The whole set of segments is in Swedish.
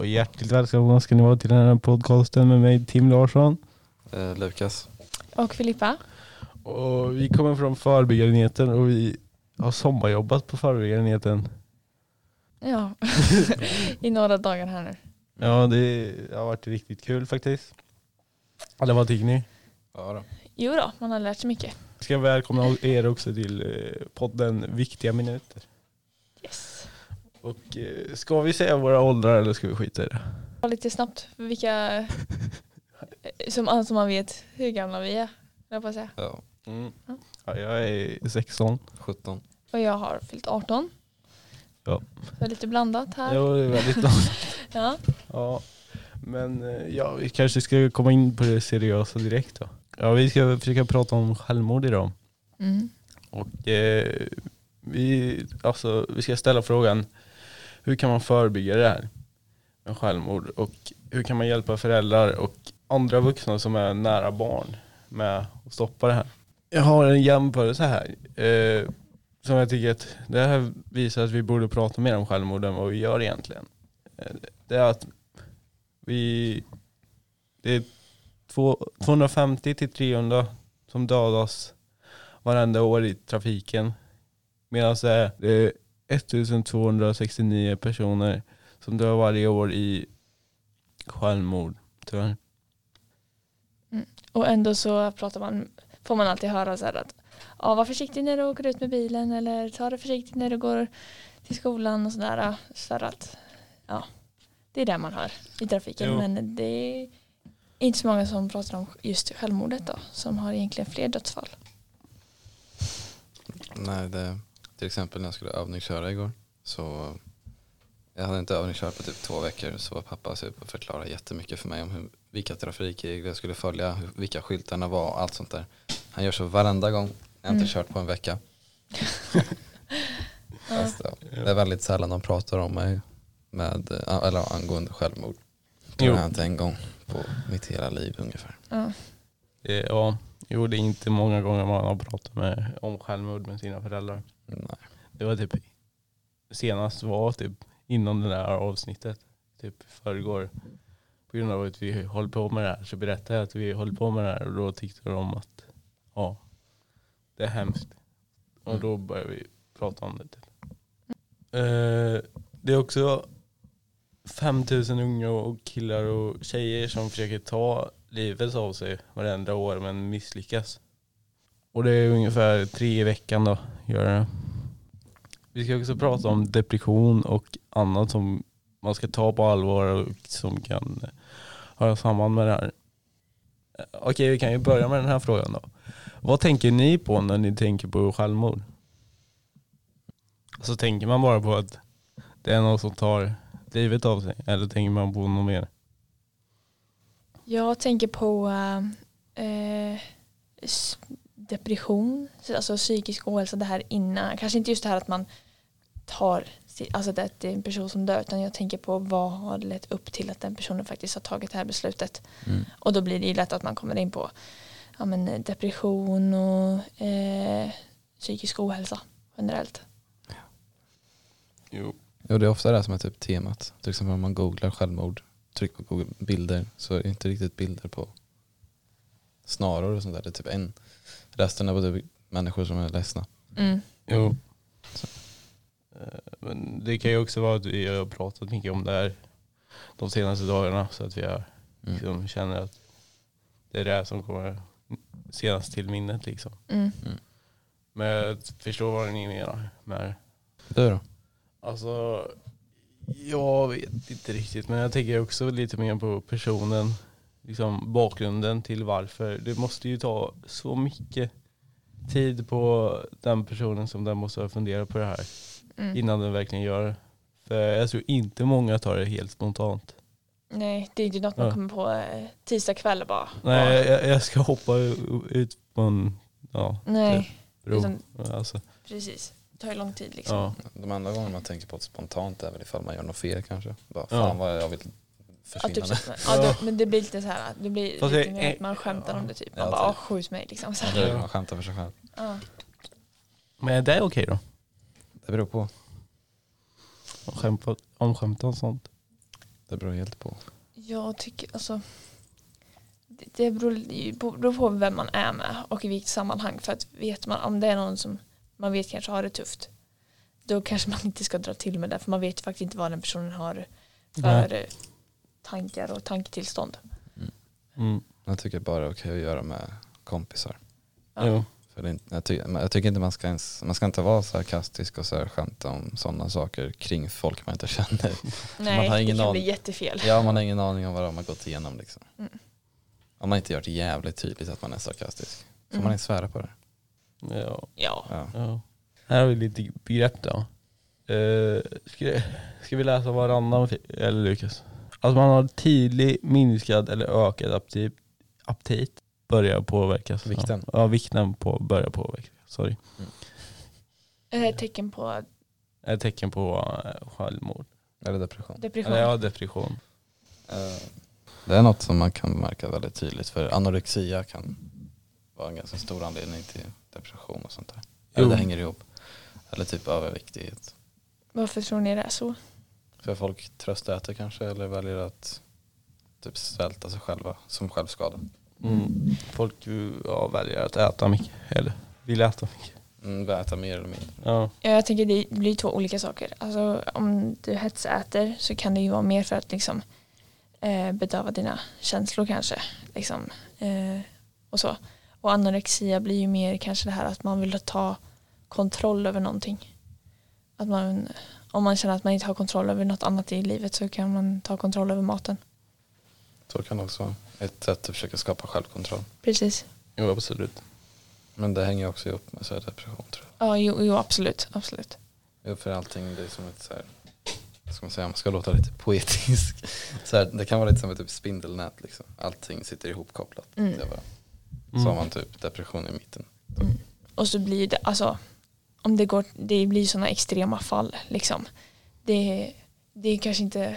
Och hjärtligt välkomna ska ni vara till den här podcasten med mig Tim Larsson. Eh, Lukas. Och Filippa. Och vi kommer från förebyggarenheten och vi har sommarjobbat på förebyggarenheten. Ja, i några dagar här nu. Ja det har varit riktigt kul faktiskt. Eller vad tycker ni? Ja då. Jo då, man har lärt sig mycket. Ska jag välkomna er också till eh, podden Viktiga minuter. Och eh, ska vi säga våra åldrar eller ska vi skita i det? Lite snabbt, vilka som, som man vet hur gamla vi är. Jag på säga. Ja, Mm. Ja. Ja, jag är 16. 17. Och jag har fyllt 18. Ja. Så lite blandat här. Jag är väldigt långt. Ja. Ja, men eh, ja, vi kanske ska komma in på det seriösa direkt då. Ja, vi ska försöka prata om självmord idag. Mm. Och eh, vi, alltså, vi ska ställa frågan, hur kan man förebygga det här med självmord? Och hur kan man hjälpa föräldrar och andra vuxna som är nära barn med att stoppa det här? Jag har en jämförelse här. Eh, som jag tycker att det här visar att vi borde prata mer om självmord än vad vi gör egentligen. Eh, det är att vi, det är 250 till 300 som dödas varenda år i trafiken. Medan det är 1269 personer som dör varje år i självmord. Tyvärr. Och ändå så pratar man, får man alltid höra så här att ja, var försiktig när du åker ut med bilen eller ta det försiktigt när du går till skolan och sådär. För att ja, det är det man hör i trafiken. Jo. Men det är inte så många som pratar om just självmordet då, som har egentligen fler dödsfall. Nej, det, till exempel när jag skulle övningsköra igår så jag hade inte övningskört på typ två veckor så var pappa typ och förklarade jättemycket för mig om hur, vilka trafikregler jag skulle följa, hur, vilka skyltarna var och allt sånt där. Han gör så varenda gång jag inte Mm. kört på en vecka. Ja, det är väldigt sällan de pratar om mig med, eh, eller angående självmord. Det har hänt en gång på mitt hela liv ungefär. Ja. Det, ja, jo, det är inte många gånger man har pratat med, om självmord med sina föräldrar. Nej. Det var typ senast var typ innan det där avsnittet. Typ förrgår. På grund av att vi håller på med det här så berättade jag att vi håller på med det här och då tyckte de att ja, det är hemskt. Och då började vi prata om det. Typ. Eh, det är också 5000 unga och killar och tjejer som försöker ta livet av sig varenda år men misslyckas. Och det är ungefär tre i veckan då, gör det. Vi ska också prata om depression och annat som man ska ta på allvar och som kan höra samman med det här. Eh, okej, vi kan ju börja med den här frågan då. Vad tänker ni på när ni tänker på självmord? Så tänker man bara på att det är någon som tar livet av sig eller tänker man på något mer? Jag tänker på eh, eh depression, alltså psykisk ohälsa, det här innan. Kanske inte just det här att man tar, alltså det att det är en person som dör, utan jag tänker på vad har lett upp till att den personen faktiskt har tagit det här beslutet. Mm. Och då blir det ju lätt att man kommer in på ja, men, eh, depression och eh, psykisk ohälsa generellt. Jo. Jo det är ofta det som är typ temat. Till exempel om man googlar självmord, tryck på Google bilder så är det inte riktigt bilder på snaror och sånt där. Det är typ en. Resten är bara typ människor som är ledsna. Mm. Jo. Eh, Men det kan ju också vara att vi har pratat mycket om det här de senaste dagarna så att vi har, Mm. liksom, känner att det är det som kommer senast till minnet liksom. Mm. Men jag förstår vad ni menar med det. Du då? Alltså, jag vet inte riktigt men jag tänker också lite mer på personen, liksom bakgrunden till varför. Det måste ju ta så mycket tid på den personen som den måste fundera på det här Mm. innan den verkligen gör det. För jag tror inte många tar det helt spontant. Nej, det är inte något man Ja. kommer på eh, tisdag kväll bara. Nej, jag, jag ska hoppa ut på en ja, Nej, bro. Utan- Alltså, precis. Det tar ju lång tid liksom. ja. De andra gångerna man tänker på det spontant är väl ifall man gör något fel kanske. Bara, Ja. fan vad jag vill Ja, försvinna typ så, ja, då, men det blir lite så här, det blir Fast lite det mer att man skämtar om det typ. Man Ja, bara, typ. ah, skjut mig liksom. Så Ja, här. då man skämtar för sig själv. Ja. Men det är okej då? Det beror på. Skämt, omskämta och sånt? Det beror helt på. Jag tycker alltså det- det beror, beror på vem man är med och i vilket sammanhang. För att vet man om det är någon som man vet kanske har det tufft då kanske man inte ska dra till med det för man vet faktiskt inte vad den personen har för eh, tankar och tanketillstånd. Mm. Jag tycker bara det är okej att göra med kompisar. Ja. För det, jag, tycker, men jag tycker inte man ska ens, man ska inte vara sarkastisk och så här skämta om sådana saker kring folk man inte känner. Nej, har ingen det kan bli jättefel. Ja, man har ingen aning om vad de har gått igenom liksom. Mm. Om man inte gör det jävligt tydligt att man är sarkastisk. Får Mm. man inte svära på det? Ja. Ja. Ja. ja. Här har vi lite begrepp då. Uh, ska, ska vi läsa varannan eller Lukas? Att man har tidig minskad eller ökad aptit, aptit börjar påverkas. Vikten. Ja, vikten på börjar påverkas. Sorry. Är det ett tecken på Ett tecken på eh, självmord. Eller depression. depression? Eller ja, depression. Eh, Det är något som man kan märka väldigt tydligt för anorexia kan vara en ganska stor anledning till depression och sånt där. Eller det hänger ihop. Eller typ överviktighet. Varför tror ni det är så? För folk tröstäter kanske eller väljer att typ svälta sig själva som självskada. Mm. Folk ja, väljer att äta mycket. Eller vill äta mycket. Mm, äta mer eller mindre. Ja. Ja, jag tänker det blir två olika saker. Alltså om du hetsäter så kan det ju vara mer för att liksom eh, bedöva dina känslor kanske. Liksom, eh, och så. Och anorexia blir ju mer kanske det här att man vill ta kontroll över någonting. Att man, om man känner att man inte har kontroll över något annat i livet så kan man ta kontroll över maten. Så kan det också vara ett sätt att försöka skapa självkontroll. Precis. Jo, absolut. Men det hänger också ihop med så här depression tror jag. Ja, jo, jo absolut. absolut. Jo, för allting det är som ett så här, ska man säga, man ska låta lite poetisk. Så här, det kan vara lite som ett typ spindelnät liksom. Allting sitter ihopkopplat. Mm. Det. Så Mm. har man typ depression i mitten. Och så blir det, alltså, om det går, det blir sådana extrema fall liksom. Det, det är kanske inte,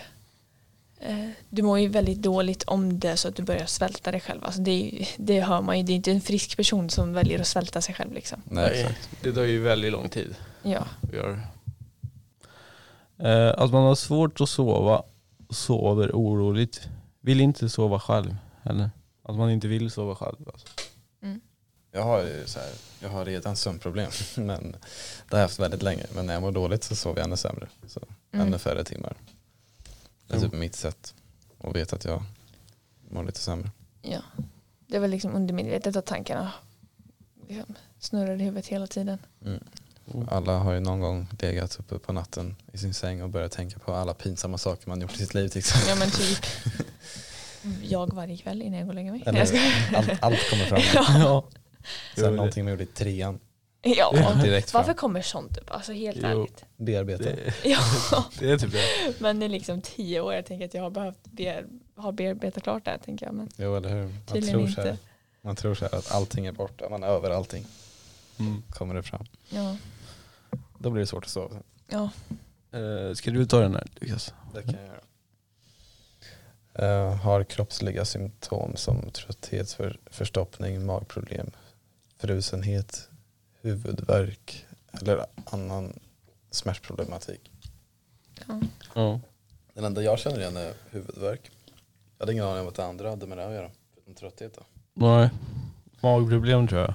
eh, du mår ju väldigt dåligt om det är så att du börjar svälta dig själv. Alltså det, det hör man ju, det är inte en frisk person som väljer att svälta sig själv liksom. Nej. Det tar ju väldigt lång tid Ja, att göra det. Eh, att man har svårt att sova, sover oroligt, vill inte sova själv. Eller att man inte vill sova själv. Alltså. Jag har ju så här, jag har redan sömnproblem. Men det har jag haft väldigt länge. Men när jag mår dåligt så sover jag ännu sämre. Så Mm. ännu färre timmar. Det är typ mitt sätt att veta att jag mår lite sämre. ja. Det var liksom undermedvetet att tankarna liksom snurrar i huvudet hela tiden. Mm. Mm. Alla har ju någon gång legat uppe på natten i sin säng och börjat tänka på alla pinsamma saker man gjort i sitt liv. Liksom. Ja men typ. Jag varje kväll innan jag går och lägger mig. Eller, allt, allt kommer fram. Ja. Sen Jo, någonting man gjorde i trean. Ja, Direkt fram. varför kommer sånt upp? Alltså helt Jo. ärligt. Bearbeta. Det, Ja. det är typ det. Men i liksom tio år, jag tänker att jag har behövt be, har bearbetat klart det här, tänker jag. Men Jo eller hur. Man tror, så här, inte. man tror så här att allting är borta. Man är över allting. Mm. Kommer det fram. Ja. Då blir det svårt att sova. ja. Eh, ska du ta den här Lukas? Det kan jag göra. Eh, har kroppsliga symptom som trötthet, för, förstoppning, magproblem, frusenhet, huvudvärk eller annan smärtproblematik. ja. Ja. Den enda jag känner igen är huvudvärk. Jag hade ingen aning om att det andra hade med det att göra. Förutom trötthet då. Nej, magproblem tror jag.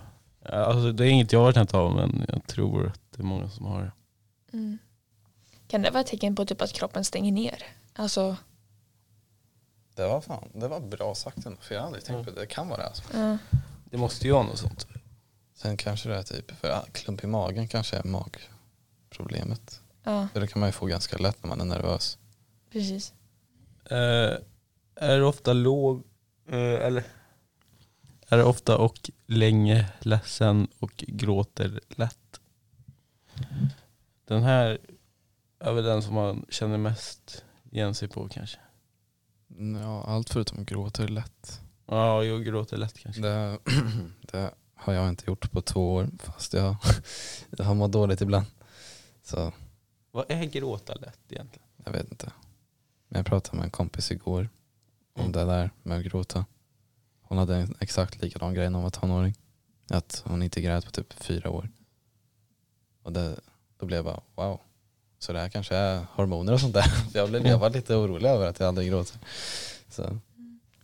Alltså, det är inget jag har känt av men jag tror att det är många som har det. Mm. Kan det vara ett tecken på typ att kroppen stänger ner? Alltså, Det var fan, det var bra sagt ändå. För jag har aldrig tänkt på det. Det kan vara det alltså. ja. Det måste ju vara något sånt. Sen kanske det är typ, för klump i magen kanske är magproblemet. ja, För det kan man ju få ganska lätt när man är nervös. precis. Eh, är det ofta låg, eh, eller är det ofta och länge ledsen och gråter lätt? Den här är väl den som man känner mest igen sig på kanske. Ja, allt förutom gråter lätt. Ja, jag gråter lätt kanske. Det, det har jag inte gjort på två år fast jag, jag har mått dåligt ibland. Så Vad är gråta lätt egentligen? jag vet inte. Men jag pratade med en kompis igår om det där med att gråta. Hon hade en exakt likadan grej när hon var tonåring. Att hon inte grät på typ fyra år. Och det, då blev jag bara wow. Så det här kanske är hormoner och sånt där. Jag, blev, jag var lite orolig över att jag aldrig gråter. Så,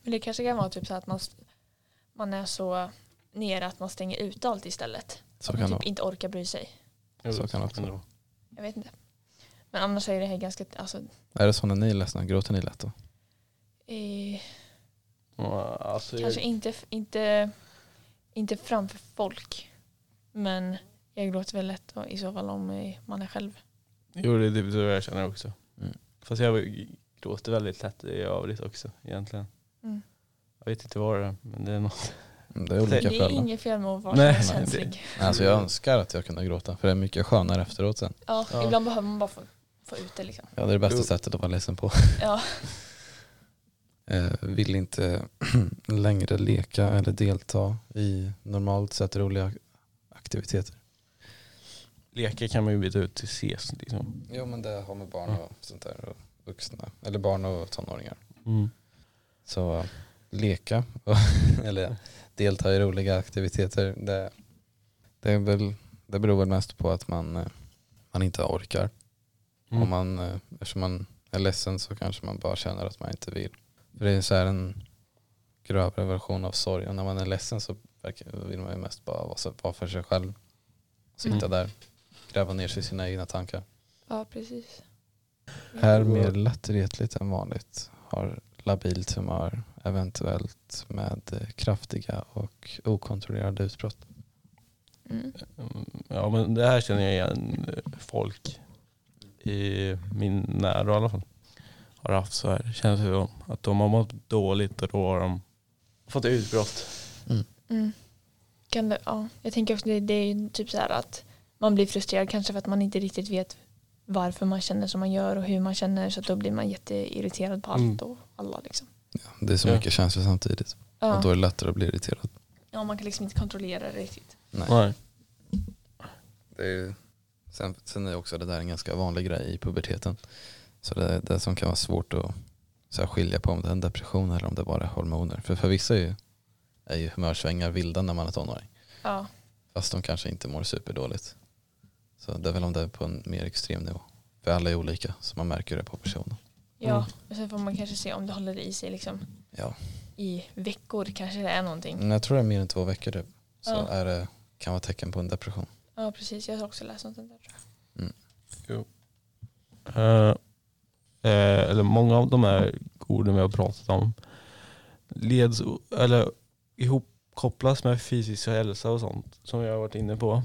Men det kanske kan vara typ så att man, man är så nere att man stänger ute allt istället. så att kan man det typ vara. inte orkar bry sig. Så kan det också ändå. Jag vet inte. Men annars är det här ganska, alltså, Är det så när ni är ledsna? Gråter ni lätt då? eh, Ja, Alltså, kanske jag, inte, inte, inte framför folk. Men jag gråter väl lätt och i så fall om eh, man är själv. jo, det är så jag känner också. Mm. Fast jag gråter väldigt lätt i övrigt också egentligen. Mm. Jag vet inte vad det är, men det är något. Mm, Det är olika Det är alla. inget fel med att vara Nej, känslig. Alltså jag önskar att jag kunde gråta för det är mycket skönare efteråt sen. Ja, Ja. ibland behöver man bara få, få ut det liksom. Ja det är det bästa Jo. sättet att vara ledsen på. Ja. Eh, vill inte längre leka eller delta i normalt sett roliga aktiviteter. Leka kan man ju byta ut till ses liksom. Jo men det har med barn och sånt där och vuxna, eller barn och tonåringar. Mm. Så eh, leka eller delta i roliga aktiviteter det, det, är väl, det beror väl mest på att man, eh, man inte orkar. Mm. Om man, eh, eftersom man är ledsen så kanske man bara känner att man inte vill. För det är så här en grövre version av sorg. Och när man är ledsen så vill man ju mest bara vara, för sig själv. Sitta Mm. där, gräva ner sig i sina egna tankar. ja, precis. Är mer lättretligt än vanligt. Har labilt humör, eventuellt med eh, kraftiga och okontrollerade utbrott. Mm. Mm, Ja men det här känner jag igen eh, folk i min nära i alla fall. Har haft så här. Känns det som att de har mått dåligt och då har de fått utbrott. Mm. Kan det, ja. Jag tänker också det, det är ju typ så här att man blir frustrerad kanske för att man inte riktigt vet varför man känner som man gör och hur man känner så att då blir man jätteirriterad på allt Mm. och alla liksom. Ja, det är så Ja. mycket känslor samtidigt. Och då är det lättare att bli irriterad. ja, man kan liksom inte kontrollera det riktigt. Nej. Nej. Det är, sen, sen är också det där en ganska vanlig grej i puberteten. Så det är det som kan vara svårt att så här, skilja på om det är en depression eller om det bara är hormoner. För för vissa är ju, är ju humörsvängar vilda när man är tonåring. Ja, Fast de kanske inte mår superdåligt. Så det är väl om det är på en mer extrem nivå. För alla är olika så man märker det på personen. Ja. Mm. och sen får man kanske se om det håller i sig liksom Ja. i veckor kanske det är någonting. Men jag tror det är mer än två veckor typ. Så Ja. är det, kan vara tecken på en depression. Ja, precis. Jag har också läst något sånt där. tror jag. Eh, eh, eller många av de här orden vi har pratat om leds eller ihopkopplas med fysisk hälsa och sånt som jag har varit inne på.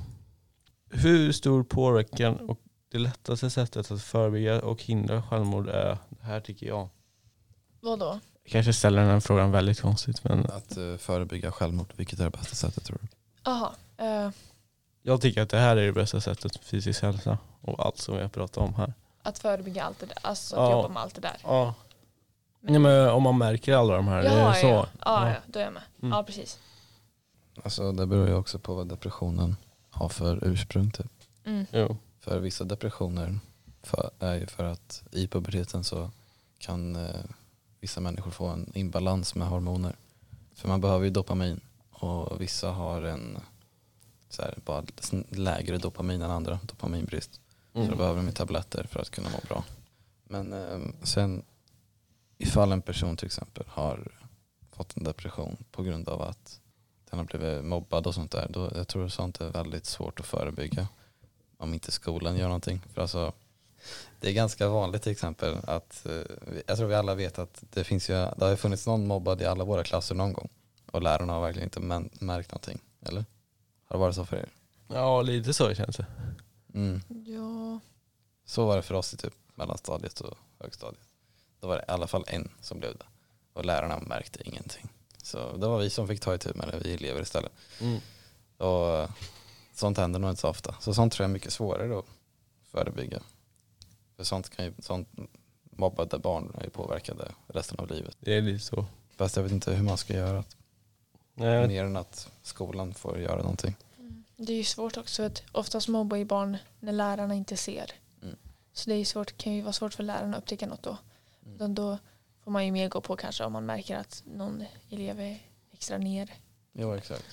Hur stor påverkan och det lättaste sättet att förebygga och hindra självmord är här tycker jag. Vadå? Jag kanske ställer den här frågan väldigt konstigt men Att eh, förebygga självmord, vilket är det bästa sättet tror du? Jaha. eh, jag tycker att det här är det bästa sättet för fysisk hälsa och allt som vi har pratat om här. att förebygga allt det där. Alltså att Ja. jobba med allt det där. Ja. Nej, men om man märker alla de här, det Jaha, är så. ja, ja. Ja. ja, då är jag med. Mm. Ja, precis. Alltså det beror ju också på vad depressionen har för ursprung typ. Mm. Jo. För vissa depressioner för, är ju för att i puberteten så kan eh, vissa människor få en imbalans med hormoner. För man behöver ju dopamin och vissa har en så här, bara lägre dopamin än andra, dopaminbrist. Så då Mm. behöver de ju tabletter för att kunna må bra. Men eh, sen ifall en person till exempel har fått en depression på grund av att den har blivit mobbad och sånt där. Då, jag tror sånt är väldigt svårt att förebygga. Om inte skolan gör någonting. För alltså, det är ganska vanligt till exempel att, eh, jag tror vi alla vet att det finns ju, det har ju funnits någon mobbad i alla våra klasser någon gång. Och lärarna har verkligen inte märkt någonting. Eller? Har det varit så för er? Ja, lite så känns det. Mm. Ja. Så var det för oss i typ mellanstadiet och högstadiet. Då var det i alla fall en som blev det. Och lärarna märkte ingenting. Så det var vi som fick ta itu med det, vi elever istället. Mm. Och sånt händer nog inte så ofta. Så sånt tror jag är mycket svårare att förebygga. För sånt kan ju, sånt mobbade barn är ju påverkade resten av livet. Det är lite så. Fast jag vet inte hur man ska göra. Nej, Mer än att skolan får göra någonting. Mm. Det är ju svårt också att oftast mobbar ju barn när lärarna inte ser. Mm. Så det är ju svårt, kan ju vara svårt för lärarna att upptäcka något då. Mm. Då, får man ju mer gå på kanske om man märker att någon elev är extra ner. Jo exakt.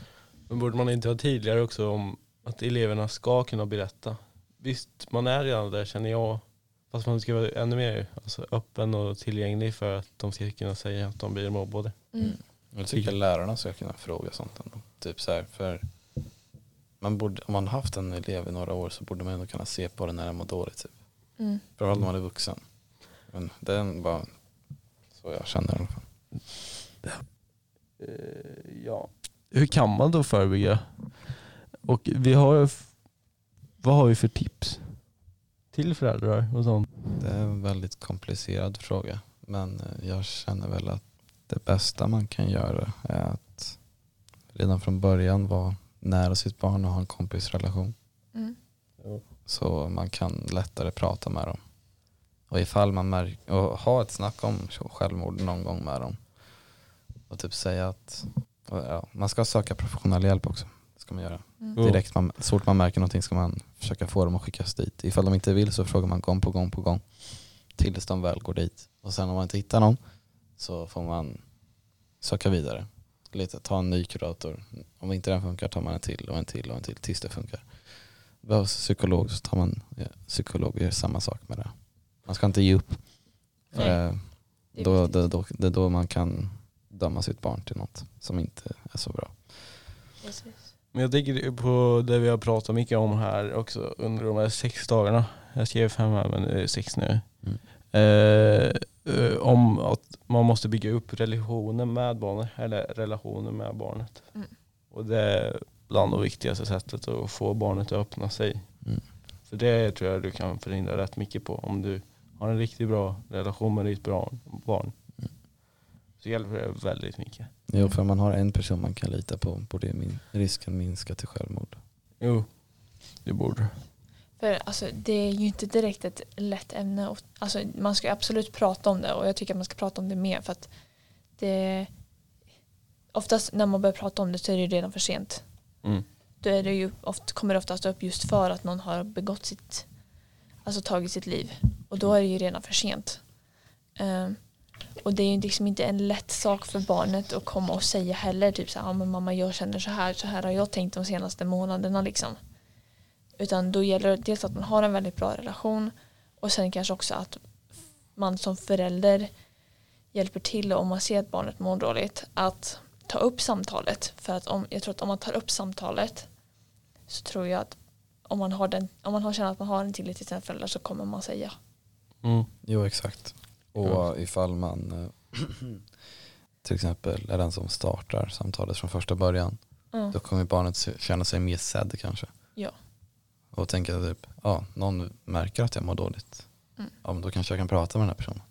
Men borde man inte ha tidigare också om att eleverna ska kunna berätta? Visst, man är redan där känner jag Alltså man ska vara ännu mer alltså, öppen och tillgänglig för att de ska kunna säga att de blir mobbade. Mm. Jag tycker lärarna ska kunna fråga sånt ändå. Typ så här, för man borde, om man haft en elev i några år så borde man ändå kunna se på den när den mår dåligt. Typ. Mm. Framförallt när man är vuxen. Men det är bara så jag känner i alla fall. Eh, ja. Hur kan man då förebygga? Och vi har, vad har vi för tips till föräldrar och sånt? Det är en väldigt komplicerad fråga. Men eh, jag känner väl att det bästa man kan göra är att redan från början vara nära sitt barn och ha en kompisrelation. Mm. Så man kan lättare prata med dem. Och ifall man märker, och ha ett snack om självmord någon gång med dem. Och typ säga att ja, man ska söka professionell hjälp också. Ska man göra. Mm. Jo. Direkt man, så fort man märker någonting ska man försöka få dem att skickas dit. Ifall de inte vill så frågar man gång på gång på gång. Tills de väl går dit. Och sen om man inte hittar någon så får man söka vidare. Lite, ta en ny kurator. Om inte den funkar tar man en till och en till och en till tills det funkar. Behövs psykolog så tar man ja, psykolog och gör samma sak med det. Man ska inte ge upp. För Nej, det, då, det, då, det är då man kan döma sitt barn till något som inte är så bra. Precis. Men jag tänker på det vi har pratat mycket om här också under de här sex dagarna. Jag skrev fem här men det är sex nu. Mm. Eh, eh, om att man måste bygga upp relationer med barnet, eller relationer med barnet. Mm. Och det är bland det viktigaste sättet att få barnet att öppna sig. Mm. För det tror jag du kan förhindra rätt mycket på. Om du har en riktigt bra relation med ditt barn, så hjälper det väldigt mycket. Jo, för man har en person man kan lita på borde min, risken minska till självmord. Jo, det borde För alltså, det är ju inte direkt ett lätt ämne. och- Alltså, man ska absolut prata om det och jag tycker att man ska prata om det mer för att det oftast när man börjar prata om det så är det redan för sent. mm. Då är det ju oft, kommer det oftast upp just för att någon har begått sitt, alltså tagit sitt liv. Och då är det ju redan för sent. Ehm, och det är ju liksom inte en lätt sak för barnet att komma och säga heller. Typ så här, ah, men mamma jag känner så här, så här har jag tänkt de senaste månaderna liksom. Utan då gäller det dels att man har en väldigt bra relation och sen kanske också att man som förälder hjälper till om man ser att barnet mår dåligt att ta upp samtalet. För att om, jag tror att om man tar upp samtalet så tror jag att om man, har den, om man har känner att man har en tillit till sina föräldrar så kommer man säga. Mm. Jo, exakt. Och ifall man eh, till exempel är den som startar samtalet från första början Mm. då kommer barnet känna sig mer sedd kanske. Ja. Och tänka typ, ja, någon märker att jag mår dåligt. Mm. Ja, men då kanske jag kan prata med den här personen.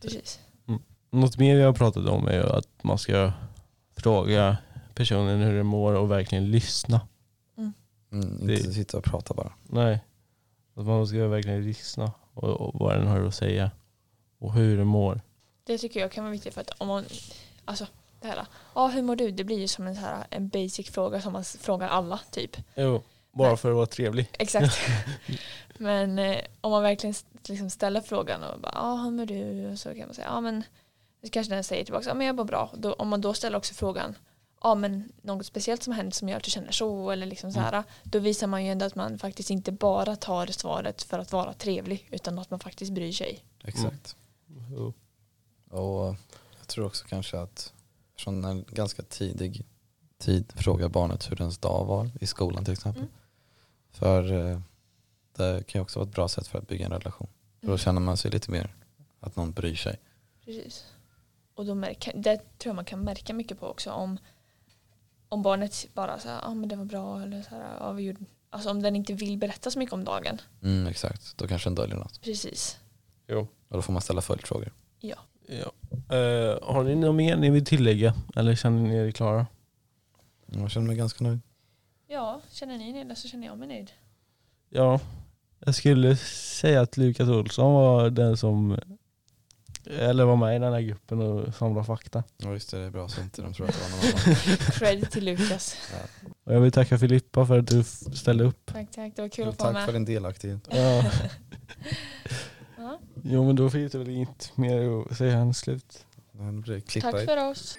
Precis. Något mer vi har pratat om är ju att man ska fråga personen hur den mår och verkligen lyssna. Mm, inte Det- sitta och prata bara. Nej, att man ska verkligen lyssna och, och vad den har att säga och hur den mår. Det tycker jag kan vara viktigt för att om man, alltså det här, ja hur mår du? Det blir ju som en, så här, en basic fråga som man frågar alla typ. Jo, bara för att vara trevlig. Exakt. men eh, om man verkligen liksom ställer frågan och bara, ja hur mår du? Och så kan man säga, ja men så kanske den säger tillbaka, ja men jag mår bra. Då, om man då ställer också frågan, ja men något speciellt som har hänt som gör att du känner så eller liksom så här, då visar man ju ändå att man faktiskt inte bara tar svaret för att vara trevlig utan att man faktiskt bryr sig. Exakt. Jo. Och jag tror också kanske att från en ganska tidig tid fråga barnet hur dens dag var i skolan till exempel. Mm. För eh, det kan ju också vara ett bra sätt för att bygga en relation. För Mm. då känner man sig lite mer att någon bryr sig. Precis. Och då märker, det tror jag man kan märka mycket på också om, om barnet bara så här, ah, men det var bra eller så här, ah, vi gjorde, alltså om den inte vill berätta så mycket om dagen. Mm, exakt, då kanske den döljer något. Precis. Jo. Och då får man ställa följdfrågor. Ja. Ja. Eh, har ni något mer ni vill tillägga? Eller känner ni er klara? Jag känner mig ganska nöjd. Ja, känner ni er nöjda så känner jag mig nöjd. Ja, jag skulle säga att Lukas Olsson var den som eller var med i den här gruppen och samlade fakta. Ja just det, det är bra så inte de tror att det var någon annan. Cred till Lukas. Och jag vill tacka Filippa för att du ställde upp. Tack, tack. Det var kul att få vara Tack för med. din delaktighet. Ja. Jo men då finns det väl inget mer att säga än slut. Tack för oss.